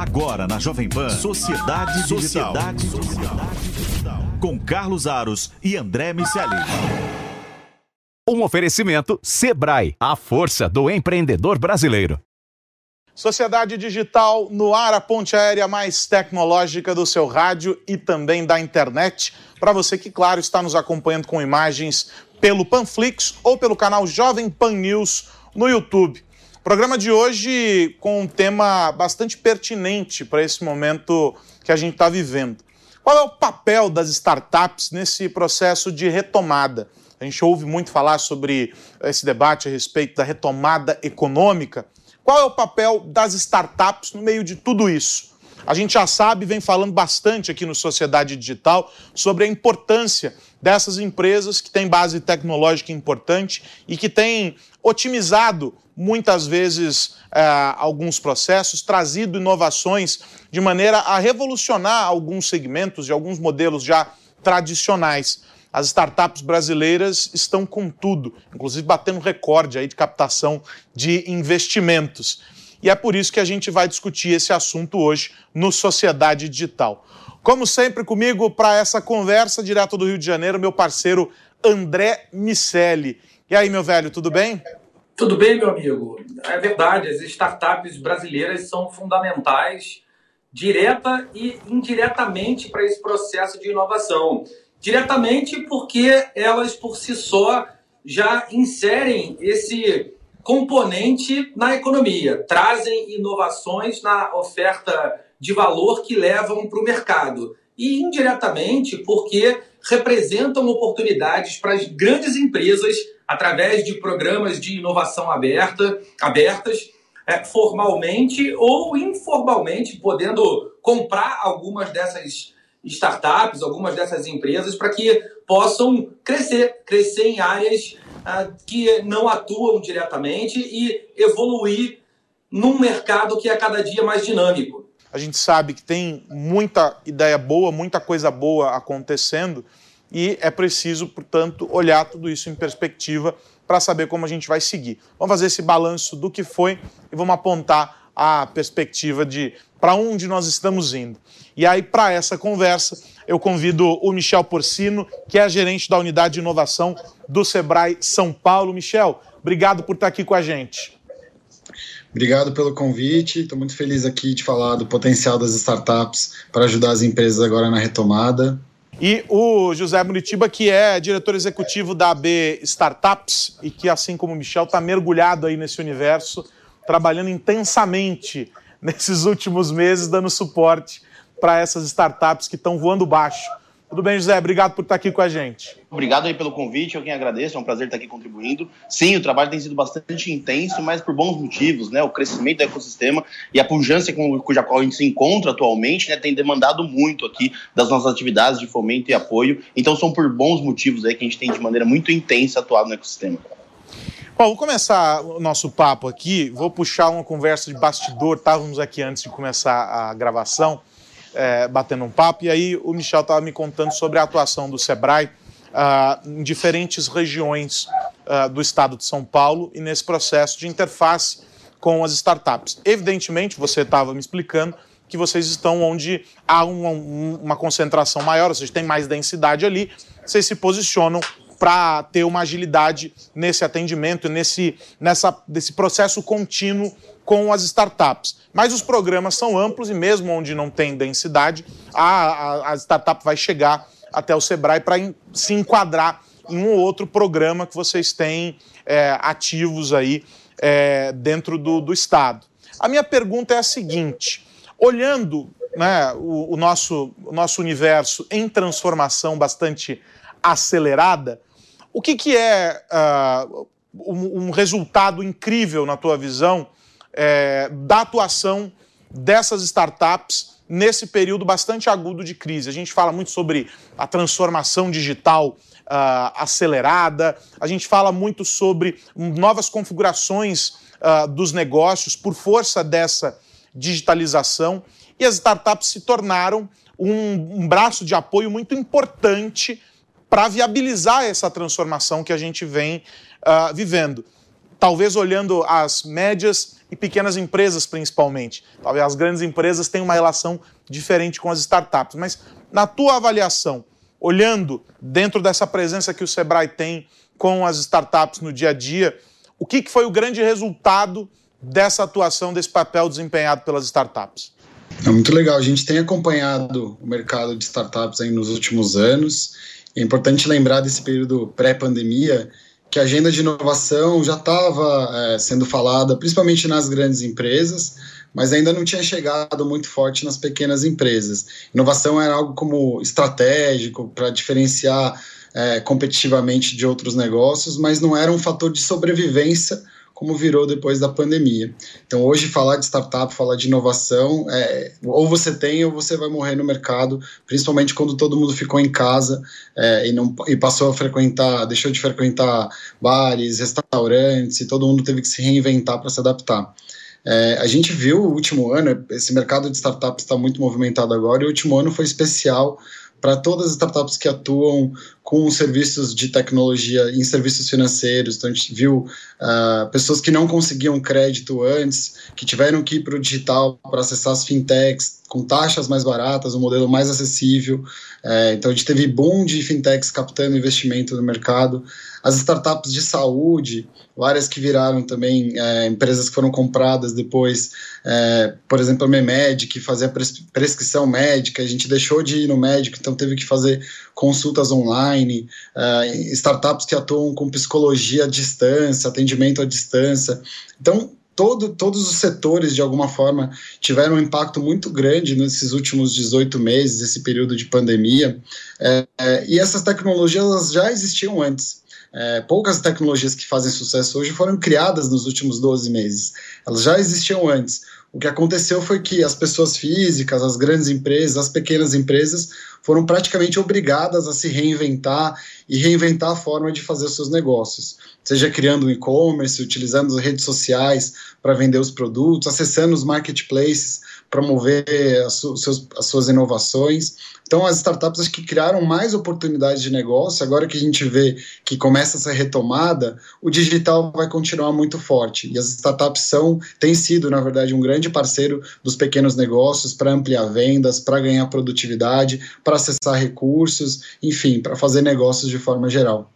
Agora na Jovem Pan, Sociedade, Sociedade Digital. Digital. Com Carlos Aros e André Miceli. Um oferecimento Sebrae, a força do empreendedor brasileiro. Sociedade Digital no ar, a ponte aérea mais tecnológica do seu rádio e também da internet. Para você que, claro, está nos acompanhando com imagens pelo Panflix ou pelo canal Jovem Pan News no YouTube. Programa de hoje com um tema bastante pertinente para esse momento que a gente está vivendo. Qual é o papel das startups nesse processo de retomada? A gente ouve muito falar sobre esse debate a respeito da retomada econômica. Qual é o papel das startups no meio de tudo isso? A gente já sabe, vem falando bastante aqui no Sociedade Digital sobre a importância dessas empresas que têm base tecnológica importante e que têm otimizado muitas vezes é, alguns processos, trazido inovações de maneira a revolucionar alguns segmentos e alguns modelos já tradicionais. As startups brasileiras estão com tudo, inclusive batendo recorde aí de captação de investimentos. E é por isso que a gente vai discutir esse assunto hoje no Sociedade Digital. Como sempre, comigo para essa conversa direto do Rio de Janeiro, meu parceiro André Miceli. E aí, meu velho, tudo bem? Tudo bem, meu amigo. É verdade, as startups brasileiras são fundamentais, direta e indiretamente, para esse processo de inovação. Diretamente porque elas, por si só, já inserem esse componente na economia, trazem inovações na oferta de valor que levam para o mercado. E indiretamente porque representam oportunidades para as grandes empresas através de programas de inovação aberta, abertas, é, formalmente ou informalmente, podendo comprar algumas dessas startups, algumas dessas empresas, para que possam crescer, crescer em áreas ah, que não atuam diretamente e evoluir num mercado que é cada dia mais dinâmico. A gente sabe que tem muita ideia boa, muita coisa boa acontecendo e é preciso, portanto, olhar tudo isso em perspectiva para saber como a gente vai seguir. Vamos fazer esse balanço do que foi e vamos apontar a perspectiva de para onde nós estamos indo. E aí, para essa conversa, eu convido o Michel Porcino, que é gerente da unidade de inovação do Sebrae São Paulo. Michel, obrigado por estar aqui com a gente. Obrigado pelo convite. Estou muito feliz aqui de falar do potencial das startups para ajudar as empresas agora na retomada. E o José Muritiba, que é diretor executivo da AB Startups e que, assim como o Michel, está mergulhado aí nesse universo, trabalhando intensamente nesses últimos meses, dando suporte para essas startups que estão voando baixo. Tudo bem, José? Obrigado por estar aqui com a gente. Obrigado aí pelo convite, eu quem agradeço, é um prazer estar aqui contribuindo. Sim, o trabalho tem sido bastante intenso, mas por bons motivos, né? O crescimento do ecossistema e a pujança com cuja qual a gente se encontra atualmente, né, tem demandado muito aqui das nossas atividades de fomento e apoio. Então são por bons motivos aí que a gente tem de maneira muito intensa atuado no ecossistema. Bom, vou começar o nosso papo aqui, vou puxar uma conversa de bastidor, estávamos aqui antes de começar a gravação é, batendo um papo, e aí o Michel estava me contando sobre a atuação do Sebrae uh, em diferentes regiões uh, do estado de São Paulo e nesse processo de interface com as startups. Evidentemente, você estava me explicando que vocês estão onde há uma, uma concentração maior, ou seja, tem mais densidade ali, vocês se posicionam para ter uma agilidade nesse atendimento, nesse, nessa, desse processo contínuo com as startups. Mas os programas são amplos e mesmo onde não tem densidade, a, a, a startup vai chegar até o Sebrae para se enquadrar em um ou outro programa que vocês têm é, ativos aí é, dentro do, do Estado. A minha pergunta é a seguinte: olhando né, o, o, nosso, o nosso universo em transformação bastante acelerada, o que, que é uh, um, um resultado incrível, na tua visão, é, da atuação dessas startups nesse período bastante agudo de crise. A gente fala muito sobre a transformação digital uh, acelerada, a gente fala muito sobre novas configurações uh, dos negócios por força dessa digitalização. E as startups se tornaram um, um braço de apoio muito importante para viabilizar essa transformação que a gente vem uh, vivendo talvez olhando as médias e pequenas empresas principalmente. Talvez as grandes empresas tenham uma relação diferente com as startups, mas na tua avaliação, olhando dentro dessa presença que o Sebrae tem com as startups no dia a dia, o que, que foi o grande resultado dessa atuação, desse papel desempenhado pelas startups? É muito legal. A gente tem acompanhado o mercado de startups aí nos últimos anos. É importante lembrar desse período pré-pandemia que a agenda de inovação já estava é, sendo falada, principalmente nas grandes empresas, mas ainda não tinha chegado muito forte nas pequenas empresas. Inovação era algo como estratégico para diferenciar é, competitivamente de outros negócios, mas não era um fator de sobrevivência como virou depois da pandemia. Então, hoje, falar de startup, falar de inovação, é, ou você tem ou você vai morrer no mercado, principalmente quando todo mundo ficou em casa é, e, não, e passou a frequentar, deixou de frequentar bares, restaurantes, e todo mundo teve que se reinventar para se adaptar. É, a gente viu o último ano, esse mercado de startups está muito movimentado agora, e o último ano foi especial para todas as startups que atuam com serviços de tecnologia em serviços financeiros. Então, a gente viu uh, pessoas que não conseguiam crédito antes, que tiveram que ir para o digital para acessar as fintechs com taxas mais baratas, um modelo mais acessível. É, então, a gente teve boom de fintechs captando investimento no mercado. As startups de saúde, várias que viraram também é, empresas que foram compradas depois, é, por exemplo, a Memed, que fazia pres prescrição médica, a gente deixou de ir no médico, então teve que fazer consultas online, é, startups que atuam com psicologia à distância, atendimento à distância. Então, todo, todos os setores, de alguma forma, tiveram um impacto muito grande nesses últimos 18 meses, esse período de pandemia. É, é, e essas tecnologias já existiam antes. É, poucas tecnologias que fazem sucesso hoje foram criadas nos últimos 12 meses. Elas já existiam antes. O que aconteceu foi que as pessoas físicas, as grandes empresas, as pequenas empresas foram praticamente obrigadas a se reinventar e reinventar a forma de fazer os seus negócios, seja criando um e-commerce, utilizando as redes sociais para vender os produtos, acessando os marketplaces para mover as, seus, as suas inovações. Então, as startups acho que criaram mais oportunidades de negócio. Agora que a gente vê que começa essa retomada, o digital vai continuar muito forte. E as startups são, têm sido, na verdade, um grande parceiro dos pequenos negócios para ampliar vendas, para ganhar produtividade, para acessar recursos, enfim, para fazer negócios de forma geral.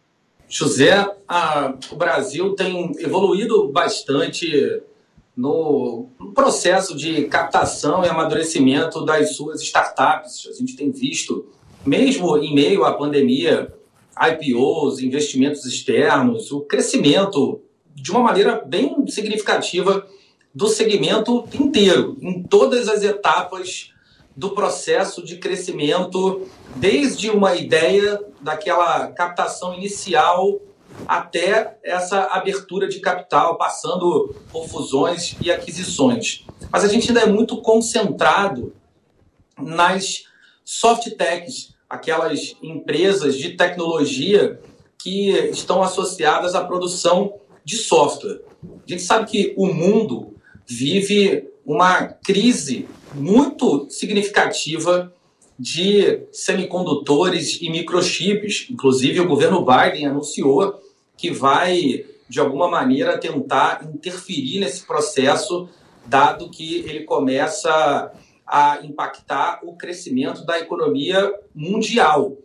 José, a, o Brasil tem evoluído bastante no processo de captação e amadurecimento das suas startups. A gente tem visto, mesmo em meio à pandemia, IPOs, investimentos externos, o crescimento de uma maneira bem significativa do segmento inteiro, em todas as etapas do processo de crescimento, desde uma ideia daquela captação inicial até essa abertura de capital, passando por fusões e aquisições. Mas a gente ainda é muito concentrado nas soft techs, aquelas empresas de tecnologia que estão associadas à produção de software. A gente sabe que o mundo vive uma crise muito significativa de semicondutores e microchips. Inclusive, o governo Biden anunciou que vai, de alguma maneira, tentar interferir nesse processo, dado que ele começa a impactar o crescimento da economia mundial.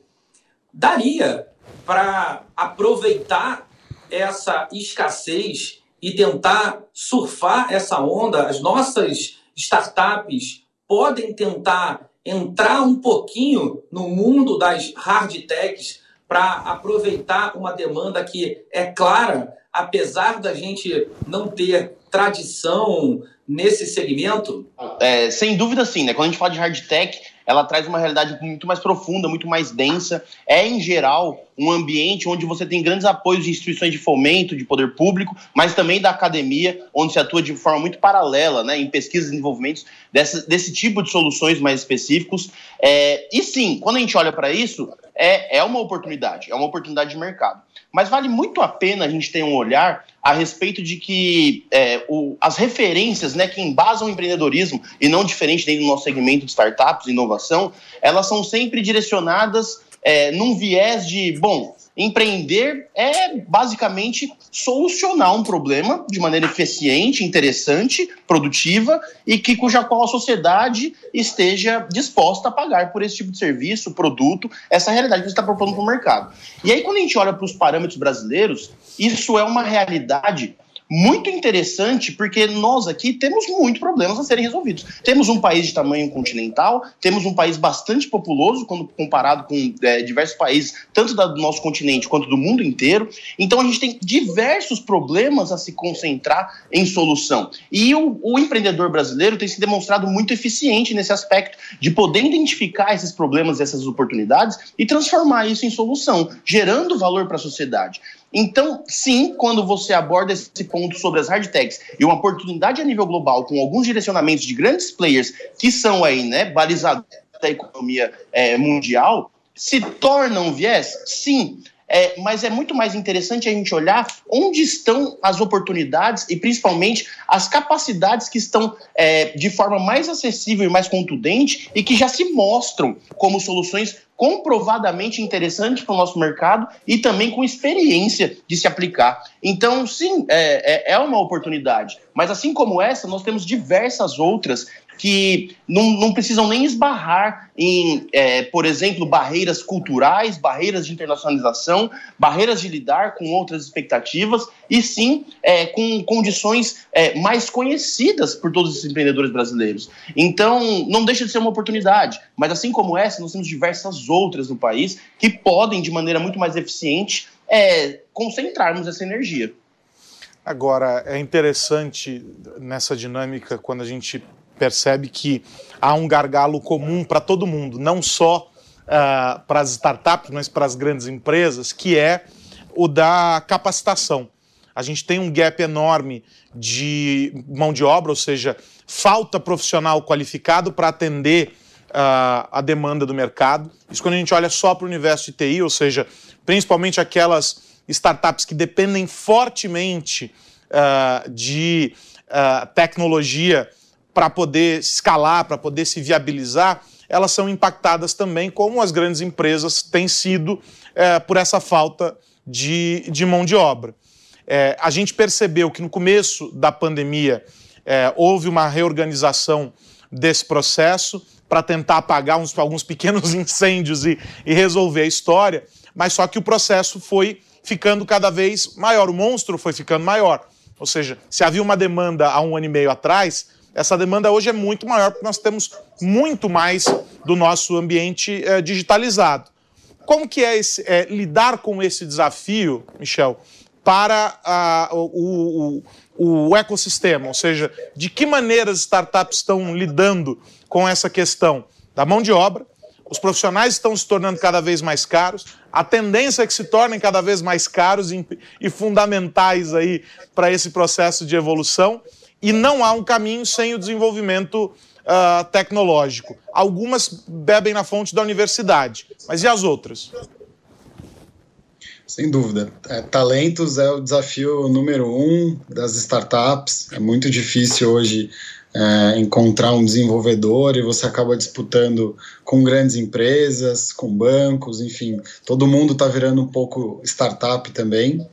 Daria para aproveitar essa escassez e tentar surfar essa onda? As nossas startups podem tentar entrar um pouquinho no mundo das hard techs para aproveitar uma demanda que é clara, apesar da gente não ter tradição nesse segmento? É, sem dúvida, sim. Né? Quando a gente fala de hard tech, ela traz uma realidade muito mais profunda, muito mais densa. É, em geral, um ambiente onde você tem grandes apoios de instituições de fomento, de poder público, mas também da academia, onde se atua de forma muito paralela né, em pesquisas e desenvolvimentos desse, desse tipo de soluções mais específicos. É, e sim, quando a gente olha para isso, é, é uma oportunidade, é uma oportunidade de mercado. Mas vale muito a pena a gente ter um olhar a respeito de que é, o, as referências né, que embasam o empreendedorismo, e não diferente dentro do nosso segmento de startups inovação, elas são sempre direcionadas é, num viés de, bom, empreender é basicamente solucionar um problema de maneira eficiente, interessante, produtiva e que cuja qual a sociedade esteja disposta a pagar por esse tipo de serviço, produto, essa realidade que você está propondo para o mercado. E aí, quando a gente olha para os parâmetros brasileiros, isso é uma realidade muito interessante, porque nós aqui temos muitos problemas a serem resolvidos. Temos um país de tamanho continental, temos um país bastante populoso quando comparado com é, diversos países, tanto do nosso continente quanto do mundo inteiro. Então a gente tem diversos problemas a se concentrar em solução. E o, o empreendedor brasileiro tem se demonstrado muito eficiente nesse aspecto de poder identificar esses problemas, essas oportunidades e transformar isso em solução, gerando valor para a sociedade. Então, sim, quando você aborda esse ponto sobre as hard techs e uma oportunidade a nível global com alguns direcionamentos de grandes players que são aí, né, balizados da economia é, mundial, se torna um viés? Sim. É, mas é muito mais interessante a gente olhar onde estão as oportunidades e principalmente as capacidades que estão é, de forma mais acessível e mais contundente e que já se mostram como soluções comprovadamente interessantes para o nosso mercado e também com experiência de se aplicar. Então, sim, é, é, é uma oportunidade. Mas assim como essa, nós temos diversas outras que não, não precisam nem esbarrar em, é, por exemplo, barreiras culturais, barreiras de internacionalização, barreiras de lidar com outras expectativas, e sim é, com condições é, mais conhecidas por todos os empreendedores brasileiros. Então, não deixa de ser uma oportunidade, mas assim como essa, nós temos diversas outras no país que podem, de maneira muito mais eficiente, é, concentrarmos essa energia. Agora, é interessante nessa dinâmica, quando a gente percebe que há um gargalo comum para todo mundo, não só uh, para as startups, mas para as grandes empresas, que é o da capacitação. A gente tem um gap enorme de mão de obra, ou seja, falta profissional qualificado para atender uh, a demanda do mercado. Isso quando a gente olha só para o universo de TI, ou seja, principalmente aquelas startups que dependem fortemente uh, de uh, tecnologia para poder escalar, para poder se viabilizar, elas são impactadas também, como as grandes empresas têm sido é, por essa falta de, de mão de obra. É, a gente percebeu que no começo da pandemia é, houve uma reorganização desse processo para tentar apagar uns, alguns pequenos incêndios e, e resolver a história, mas só que o processo foi ficando cada vez maior, o monstro foi ficando maior. Ou seja, se havia uma demanda há um ano e meio atrás, essa demanda hoje é muito maior porque nós temos muito mais do nosso ambiente é, digitalizado. Como que é, esse, é, lidar com esse desafio, Michel, para a, o, o, o ecossistema? Ou seja, de que maneira as startups estão lidando com essa questão da mão de obra, os profissionais estão se tornando cada vez mais caros, a tendência é que se tornem cada vez mais caros e, e fundamentais aí para esse processo de evolução e não há um caminho sem o desenvolvimento uh, tecnológico. Algumas bebem na fonte da universidade, mas e as outras? Sem dúvida. É, talentos é o desafio número um das startups. É muito difícil hoje é, encontrar um desenvolvedor e você acaba disputando com grandes empresas, com bancos, enfim. Todo mundo está virando um pouco startup também.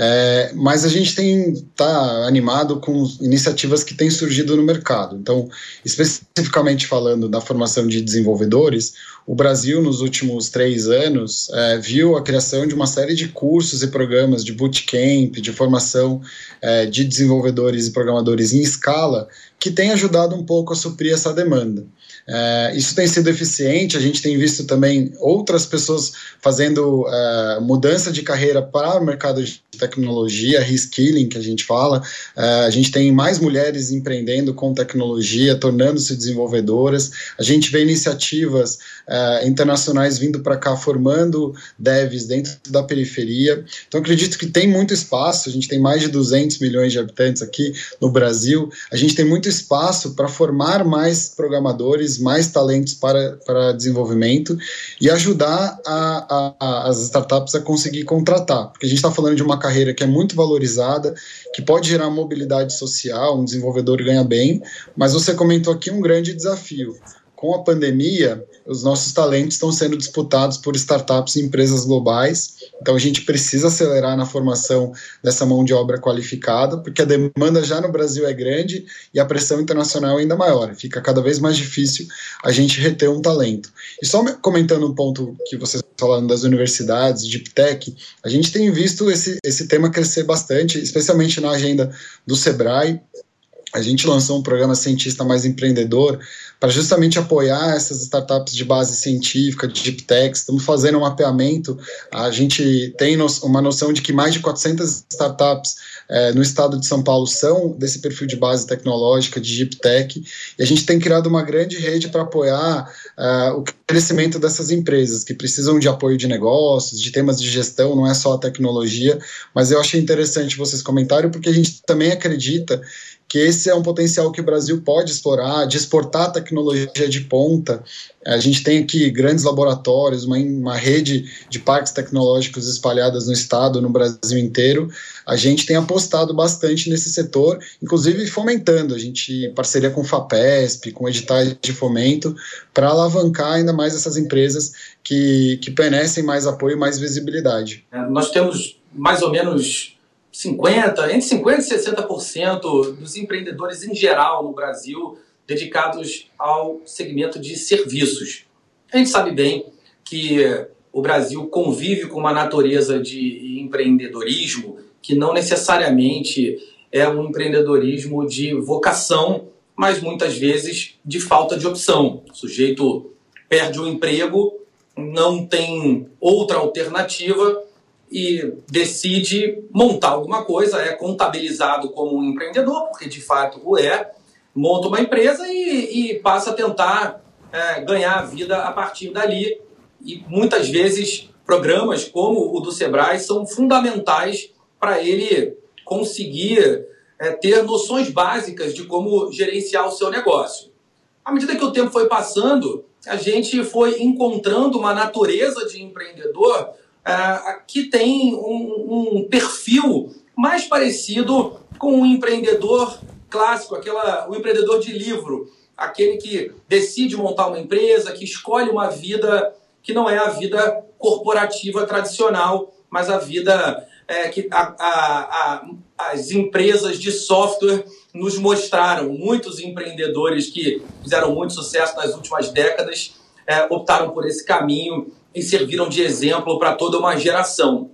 É, mas a gente tem tá animado com iniciativas que têm surgido no mercado. Então, especificamente falando da formação de desenvolvedores, o Brasil nos últimos três anos é, viu a criação de uma série de cursos e programas de bootcamp, de formação é, de desenvolvedores e programadores em escala, que tem ajudado um pouco a suprir essa demanda. É, isso tem sido eficiente, a gente tem visto também outras pessoas fazendo é, mudança de carreira para o mercado de tecnologia, reskilling, que a gente fala. É, a gente tem mais mulheres empreendendo com tecnologia, tornando-se desenvolvedoras. A gente vê iniciativas é, internacionais vindo para cá, formando devs dentro da periferia. Então, acredito que tem muito espaço. A gente tem mais de 200 milhões de habitantes aqui no Brasil. A gente tem muito espaço para formar mais programadores mais talentos para, para desenvolvimento e ajudar a, a, as startups a conseguir contratar. Porque a gente está falando de uma carreira que é muito valorizada, que pode gerar mobilidade social, um desenvolvedor ganha bem, mas você comentou aqui um grande desafio. com a pandemia, os nossos talentos estão sendo disputados por startups e empresas globais. Então a gente precisa acelerar na formação dessa mão de obra qualificada, porque a demanda já no Brasil é grande e a pressão internacional é ainda maior. Fica cada vez mais difícil a gente reter um talento. E só comentando um ponto que vocês falaram das universidades, Deep Tech, a gente tem visto esse, esse tema crescer bastante, especialmente na agenda do Sebrae. A gente lançou um programa Cientista Mais Empreendedor, para justamente apoiar essas startups de base científica, de deep tech. Estamos fazendo um mapeamento. A gente tem uma noção de que mais de 400 startups é, no estado de São Paulo são desse perfil de base tecnológica, de deep tech, e a gente tem criado uma grande rede para apoiar uh, o crescimento dessas empresas que precisam de apoio de negócios, de temas de gestão, não é só a tecnologia, mas eu achei interessante vocês comentarem, porque a gente também acredita que esse é um potencial que o Brasil pode explorar, de exportar tecnologia de ponta. A gente tem aqui grandes laboratórios, uma, uma rede de parques tecnológicos espalhadas no estado, no Brasil inteiro. A gente tem apostado bastante nesse setor, inclusive fomentando. A gente parceria com o FAPESP, com editais de fomento, para alavancar ainda mais essas empresas que, que penecem mais apoio e mais visibilidade. É, nós temos mais ou menos 50, entre 50% e 60% dos empreendedores em geral no Brasil dedicados ao segmento de serviços. A gente sabe bem que o Brasil convive com uma natureza de empreendedorismo que não necessariamente é um empreendedorismo de vocação, mas muitas vezes de falta de opção. O sujeito perde o emprego, não tem outra alternativa e decide montar alguma coisa, é contabilizado como um empreendedor, porque de fato o é, monta uma empresa e, e passa a tentar é, ganhar a vida a partir dali. E muitas vezes programas como o do Sebrae são fundamentais para ele conseguir é, ter noções básicas de como gerenciar o seu negócio. À medida que o tempo foi passando, a gente foi encontrando uma natureza de empreendedor uh, que tem um, um, perfil mais parecido com o empreendedor clássico, aquela, o empreendedor de livro, aquele que decide montar uma empresa, que escolhe uma vida que não é a vida corporativa tradicional, mas a vida é, que a, a, a, as empresas de software nos mostraram. Muitos empreendedores que fizeram muito sucesso nas últimas décadas é, optaram por esse caminho e serviram de exemplo para toda uma geração.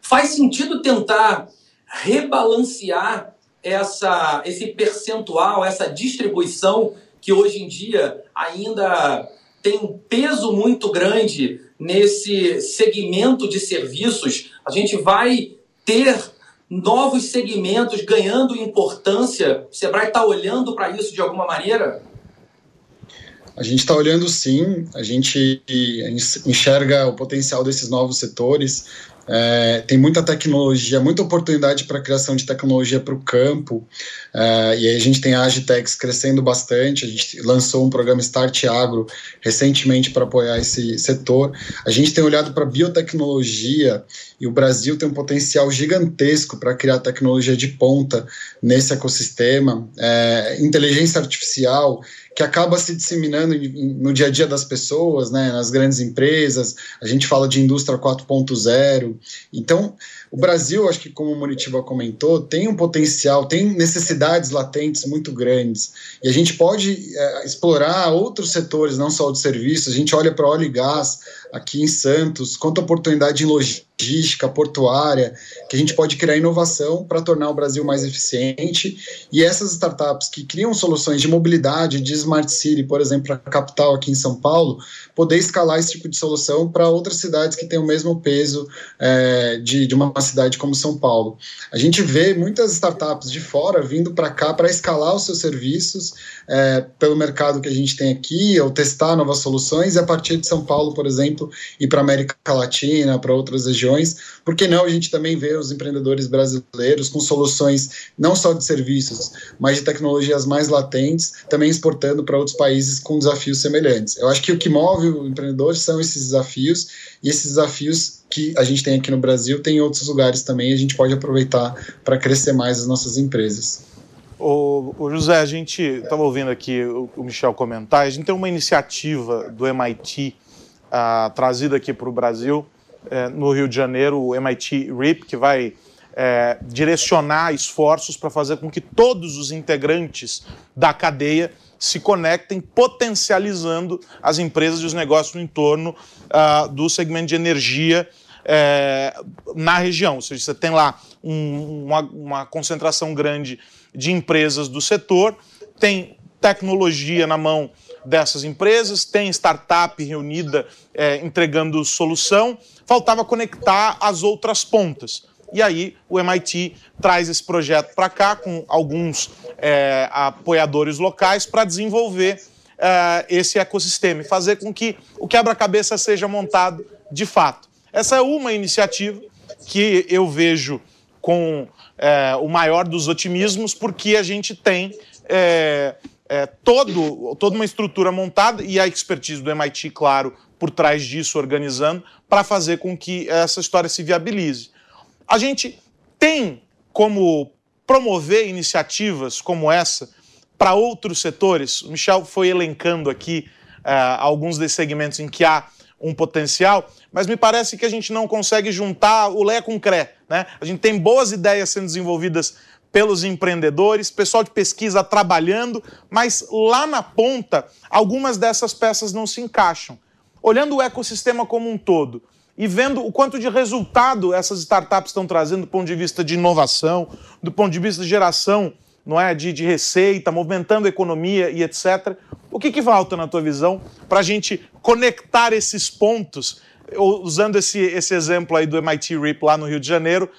Faz sentido tentar rebalancear essa, esse percentual, essa distribuição que hoje em dia ainda tem um peso muito grande nesse segmento de serviços. A gente vai ter novos segmentos ganhando importância. O Sebrae está olhando para isso de alguma maneira? A gente está olhando sim, a gente enxerga o potencial desses novos setores. É, tem muita tecnologia, muita oportunidade para criação de tecnologia para o campo. É, e aí a gente tem a Agitex crescendo bastante. A gente lançou um programa Start Agro recentemente para apoiar esse setor. A gente tem olhado para biotecnologia e o Brasil tem um potencial gigantesco para criar tecnologia de ponta nesse ecossistema. É, inteligência artificial que acaba se disseminando no dia a dia das pessoas, né, nas grandes empresas. A gente fala de indústria 4.0. Então, o Brasil, acho que como o Muritiba comentou, tem um potencial, tem necessidades latentes muito grandes. E a gente pode é, explorar outros setores, não só de serviços. A gente olha para óleo e gás aqui em Santos, quanta oportunidade em logística portuária, que a gente pode criar inovação para tornar o Brasil mais eficiente. E essas startups que criam soluções de mobilidade, de smart city, por exemplo, para a capital aqui em São Paulo, poder escalar esse tipo de solução para outras cidades que têm o mesmo peso é, de, de uma cidade como São Paulo. A gente vê muitas startups de fora vindo para cá para escalar os seus serviços é, pelo mercado que a gente tem aqui, ou testar novas soluções, e a partir de São Paulo, por exemplo, ir para a América Latina, para outras regiões. Por que não a gente também vê os empreendedores brasileiros com soluções não só de serviços, mas de tecnologias mais latentes, também exportando para outros países com desafios semelhantes. Eu acho que o que move o empreendedor são esses desafios, e esses desafios que a gente tem aqui no Brasil tem em outros lugares também, e a gente pode aproveitar para crescer mais as nossas empresas. O, José, a gente estava ouvindo aqui o, Michel comentar, a gente tem uma iniciativa do MIT ah, trazida aqui para o Brasil, eh, no Rio de Janeiro, o MIT RIP, que vai eh, direcionar esforços para fazer com que todos os integrantes da cadeia se conectem, potencializando as empresas e os negócios no entorno ah, do segmento de energia eh, na região. Ou seja, você tem lá um, uma, uma concentração grande de empresas do setor, tem tecnologia na mão dessas empresas, tem startup reunida é, entregando solução, faltava conectar as outras pontas. E aí o MIT traz esse projeto para cá com alguns é, apoiadores locais para desenvolver é, esse ecossistema e fazer com que o quebra-cabeça seja montado de fato. Essa é uma iniciativa que eu vejo com é, o maior dos otimismos, porque a gente tem é, todo, toda uma estrutura montada e a expertise do MIT, claro, por trás disso, organizando, para fazer com que essa história se viabilize. A gente tem como promover iniciativas como essa para outros setores. O Michel foi elencando aqui é, alguns desses segmentos em que há um potencial, mas me parece que a gente não consegue juntar o Lé com o Cré. Né? A gente tem boas ideias sendo desenvolvidas pelos empreendedores, pessoal de pesquisa trabalhando, mas lá na ponta, algumas dessas peças não se encaixam. Olhando o ecossistema como um todo e vendo o quanto de resultado essas startups estão trazendo do ponto de vista de inovação, do ponto de vista de geração não é, de, de receita, movimentando a economia e etc. O que, que falta, na tua visão, para a gente conectar esses pontos, usando esse, esse exemplo aí do MIT RIP lá no Rio de Janeiro,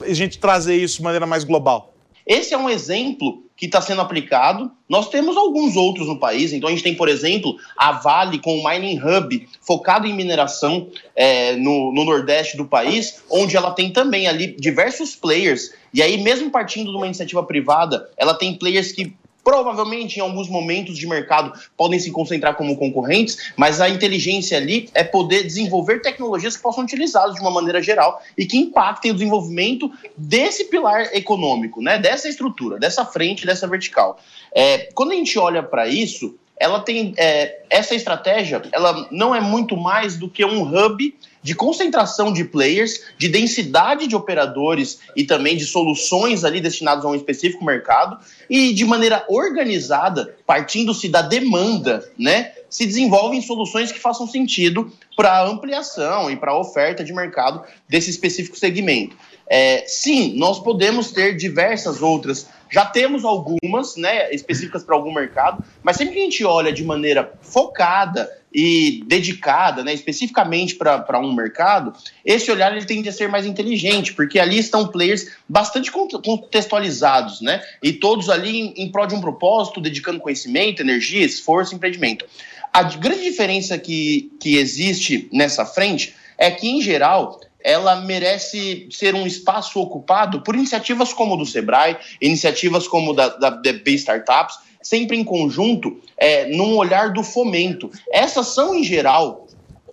a gente trazer isso de maneira mais global? Esse é um exemplo que está sendo aplicado. Nós temos alguns outros no país. Então, a gente tem, por exemplo, a Vale com o Mining Hub, focado em mineração é, no, no Nordeste do país, onde ela tem também ali diversos players. E aí, mesmo partindo de uma iniciativa privada, ela tem players que provavelmente em alguns momentos de mercado podem se concentrar como concorrentes, mas a inteligência ali é poder desenvolver tecnologias que possam utilizá-las de uma maneira geral e que impactem o desenvolvimento desse pilar econômico, né, dessa estrutura, dessa frente, dessa vertical. É, quando a gente olha para isso, ela tem é, essa estratégia, ela não é muito mais do que um hub de concentração de players, de densidade de operadores e também de soluções ali destinadas a um específico mercado e de maneira organizada, partindo-se da demanda, né? Se desenvolvem soluções que façam sentido para a ampliação e para a oferta de mercado desse específico segmento. É, sim, nós podemos ter diversas outras já temos algumas, né, específicas para algum mercado, mas sempre que a gente olha de maneira focada e dedicada, né, especificamente para um mercado, esse olhar ele tende a ser mais inteligente, porque ali estão players bastante contextualizados, né, e todos ali em, em prol de um propósito, dedicando conhecimento, energia, esforço, empreendimento. A grande diferença que, que existe nessa frente é que, em geral, ela merece ser um espaço ocupado por iniciativas como o do Sebrae, iniciativas como da, da, da B Startups, sempre em conjunto, é, num olhar do fomento. Essas são, em geral,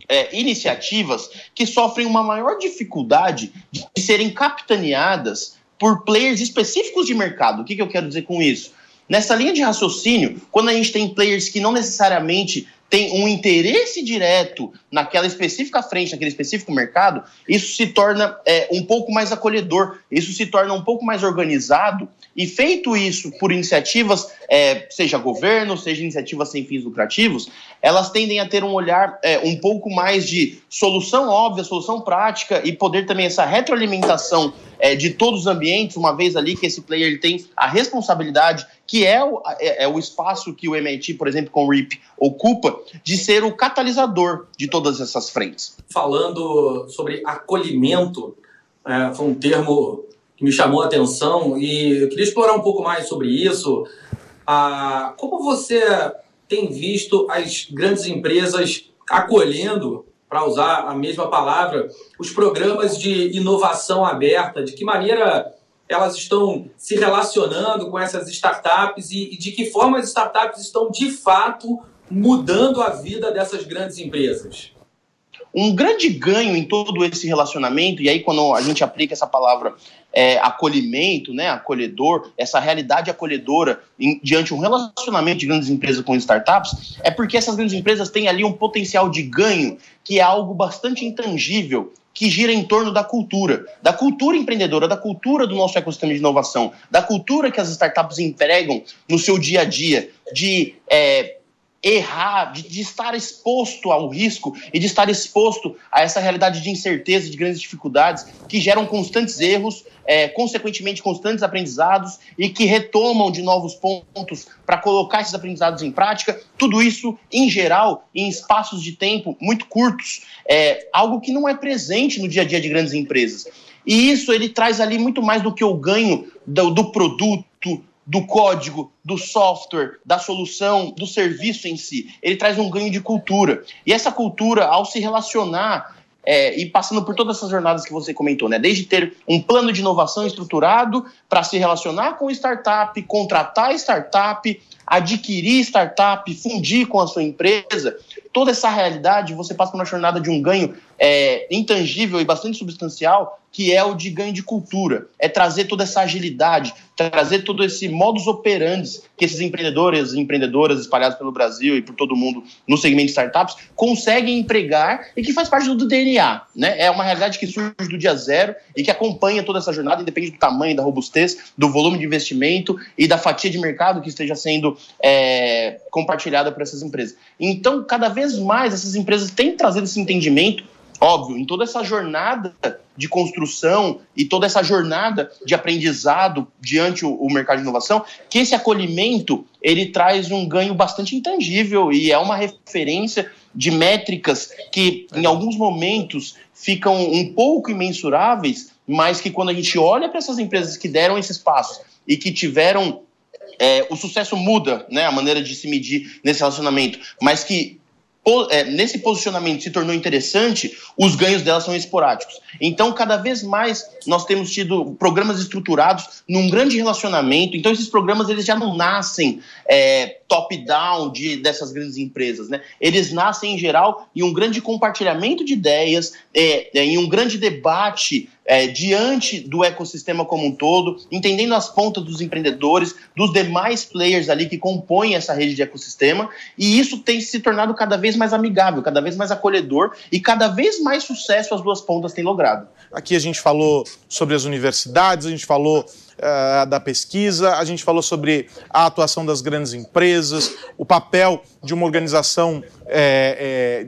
é, iniciativas que sofrem uma maior dificuldade de serem capitaneadas por players específicos de mercado. O que, que eu quero dizer com isso? Nessa linha de raciocínio, quando a gente tem players que não necessariamente tem um interesse direto naquela específica frente, naquele específico mercado, isso se torna é, um pouco mais acolhedor, isso se torna um pouco mais organizado. E feito isso por iniciativas, é, seja governo, seja iniciativas sem fins lucrativos, elas tendem a ter um olhar é, um pouco mais de solução óbvia, solução prática e poder também essa retroalimentação é, de todos os ambientes, uma vez ali que esse player ele tem a responsabilidade, que é o, é, é o espaço que o MIT, por exemplo, com o RIP, ocupa, de ser o catalisador de todas essas frentes. Falando sobre acolhimento, é, foi um termo que me chamou a atenção e eu queria explorar um pouco mais sobre isso. Ah, como você tem visto as grandes empresas acolhendo para usar a mesma palavra, os programas de inovação aberta, de que maneira elas estão se relacionando com essas startups e, e de que forma as startups estão de fato mudando a vida dessas grandes empresas? Um grande ganho em todo esse relacionamento, e aí quando a gente aplica essa palavra é, acolhimento, né, acolhedor, essa realidade acolhedora em, diante de um relacionamento de grandes empresas com startups, é porque essas grandes empresas têm ali um potencial de ganho que é algo bastante intangível que gira em torno da cultura, da cultura empreendedora, da cultura do nosso ecossistema de inovação, da cultura que as startups empregam no seu dia a dia, de é, errar, de, de, estar exposto ao risco e de estar exposto a essa realidade de incerteza, de grandes dificuldades, que geram constantes erros, é, consequentemente constantes aprendizados e que retomam de novos pontos para colocar esses aprendizados em prática. Tudo isso, em geral, em espaços de tempo muito curtos, é algo que não é presente no dia a dia de grandes empresas. E isso ele traz ali muito mais do que o ganho do, do produto, do código, do software, da solução, do serviço em si. Ele traz um ganho de cultura. E essa cultura, ao se relacionar é, e passando por todas essas jornadas que você comentou, né? Desde ter um plano de inovação estruturado para se relacionar com startup, contratar startup, adquirir startup, fundir com a sua empresa, toda essa realidade você passa por uma jornada de um ganho é, intangível e bastante substancial que é o de ganho de cultura, é trazer toda essa agilidade, trazer todo esse modus operandi que esses empreendedores e empreendedoras espalhados pelo Brasil e por todo mundo no segmento de startups conseguem empregar e que faz parte do DNA. Né? É uma realidade que surge do dia zero e que acompanha toda essa jornada, independente do tamanho, da robustez, do volume de investimento e da fatia de mercado que esteja sendo é, compartilhada por essas empresas. Então, cada vez mais essas empresas têm trazido esse entendimento Óbvio, em toda essa jornada de construção e toda essa jornada de aprendizado diante o, o, mercado de inovação, que esse acolhimento ele traz um ganho bastante intangível e é uma referência de métricas que em alguns momentos ficam um pouco imensuráveis, mas que quando a gente olha para essas empresas que deram esses passos e que tiveram é, o sucesso muda, né, a maneira de se medir nesse relacionamento, mas que é, nesse posicionamento se tornou interessante, os ganhos dela são esporádicos. Então, cada vez mais nós temos tido programas estruturados num grande relacionamento. Então, esses programas eles já não nascem é, top-down de, dessas grandes empresas, né? Eles nascem em geral em um grande compartilhamento de ideias, é, é em um grande debate é, diante do ecossistema como um todo, entendendo as pontas dos empreendedores, dos demais players ali que compõem essa rede de ecossistema, e isso tem se tornado cada vez mais amigável, cada vez mais acolhedor e cada vez mais sucesso as duas pontas têm logrado. Aqui a gente falou sobre as universidades, a gente falou uh, da pesquisa, a gente falou sobre a atuação das grandes empresas, o papel de uma organização é,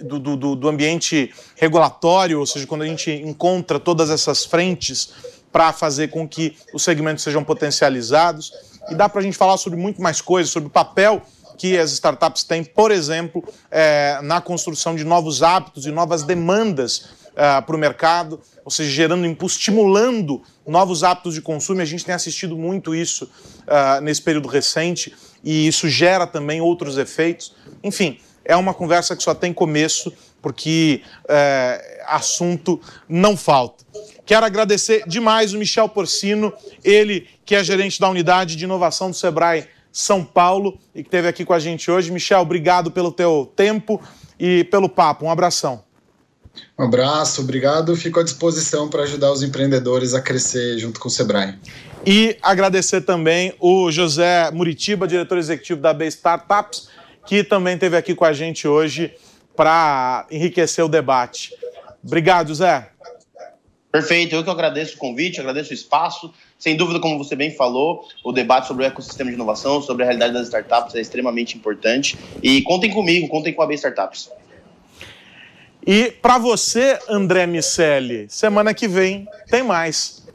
é, do, do, do ambiente regulatório, ou seja, quando a gente encontra todas essas frentes para fazer com que os segmentos sejam potencializados. E dá para a gente falar sobre muito mais coisas, sobre o papel que as startups têm, por exemplo, é, na construção de novos hábitos e novas demandas uh, para o mercado, ou seja, gerando impulso, estimulando novos hábitos de consumo. A gente tem assistido muito isso uh, nesse período recente e isso gera também outros efeitos. Enfim, é uma conversa que só tem começo, porque uh, assunto não falta. Quero agradecer demais o Michel Porcino, ele que é gerente da unidade de inovação do Sebrae São Paulo e que esteve aqui com a gente hoje. Michel, obrigado pelo teu tempo e pelo papo. Um abração. Um abraço, obrigado. Fico à disposição para ajudar os empreendedores a crescer junto com o Sebrae. E agradecer também o José Muritiba, diretor executivo da B Startups, que também esteve aqui com a gente hoje para enriquecer o debate. Obrigado, José. Perfeito, eu que agradeço o convite, agradeço o espaço. Sem dúvida, como você bem falou, o debate sobre o ecossistema de inovação, sobre a realidade das startups é extremamente importante. E contem comigo, contem com a B Startups. E para você, André Miceli, semana que vem tem mais.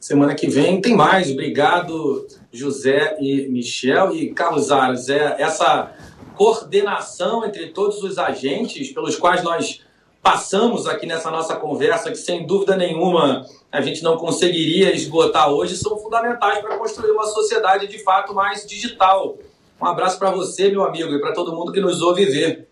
Semana que vem tem mais. Obrigado, José e Michel. E Carlos Aras, é essa coordenação entre todos os agentes pelos quais nós passamos aqui nessa nossa conversa, que sem dúvida nenhuma a gente não conseguiria esgotar hoje, são fundamentais para construir uma sociedade de fato mais digital. Um abraço para você, meu amigo, e para todo mundo que nos ouve ver.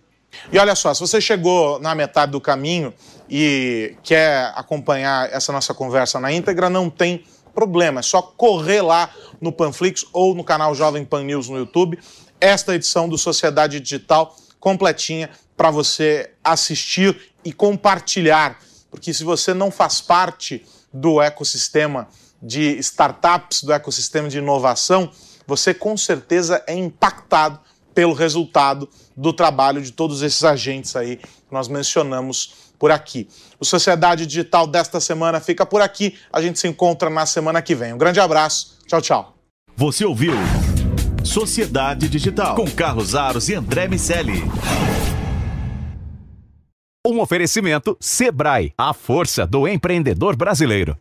E olha só, se você chegou na metade do caminho e quer acompanhar essa nossa conversa na íntegra, não tem problema. É só correr lá no Panflix ou no canal Jovem Pan News no YouTube. Esta edição do Sociedade Digital completinha para você assistir e compartilhar. Porque se você não faz parte do ecossistema de startups, do ecossistema de inovação, você com certeza é impactado pelo resultado do trabalho de todos esses agentes aí que nós mencionamos por aqui. O Sociedade Digital desta semana fica por aqui. A gente se encontra na semana que vem. Um grande abraço. Tchau, tchau. Você ouviu Sociedade Digital com Carlos Aros e André Miceli. Um oferecimento Sebrae, a força do empreendedor brasileiro.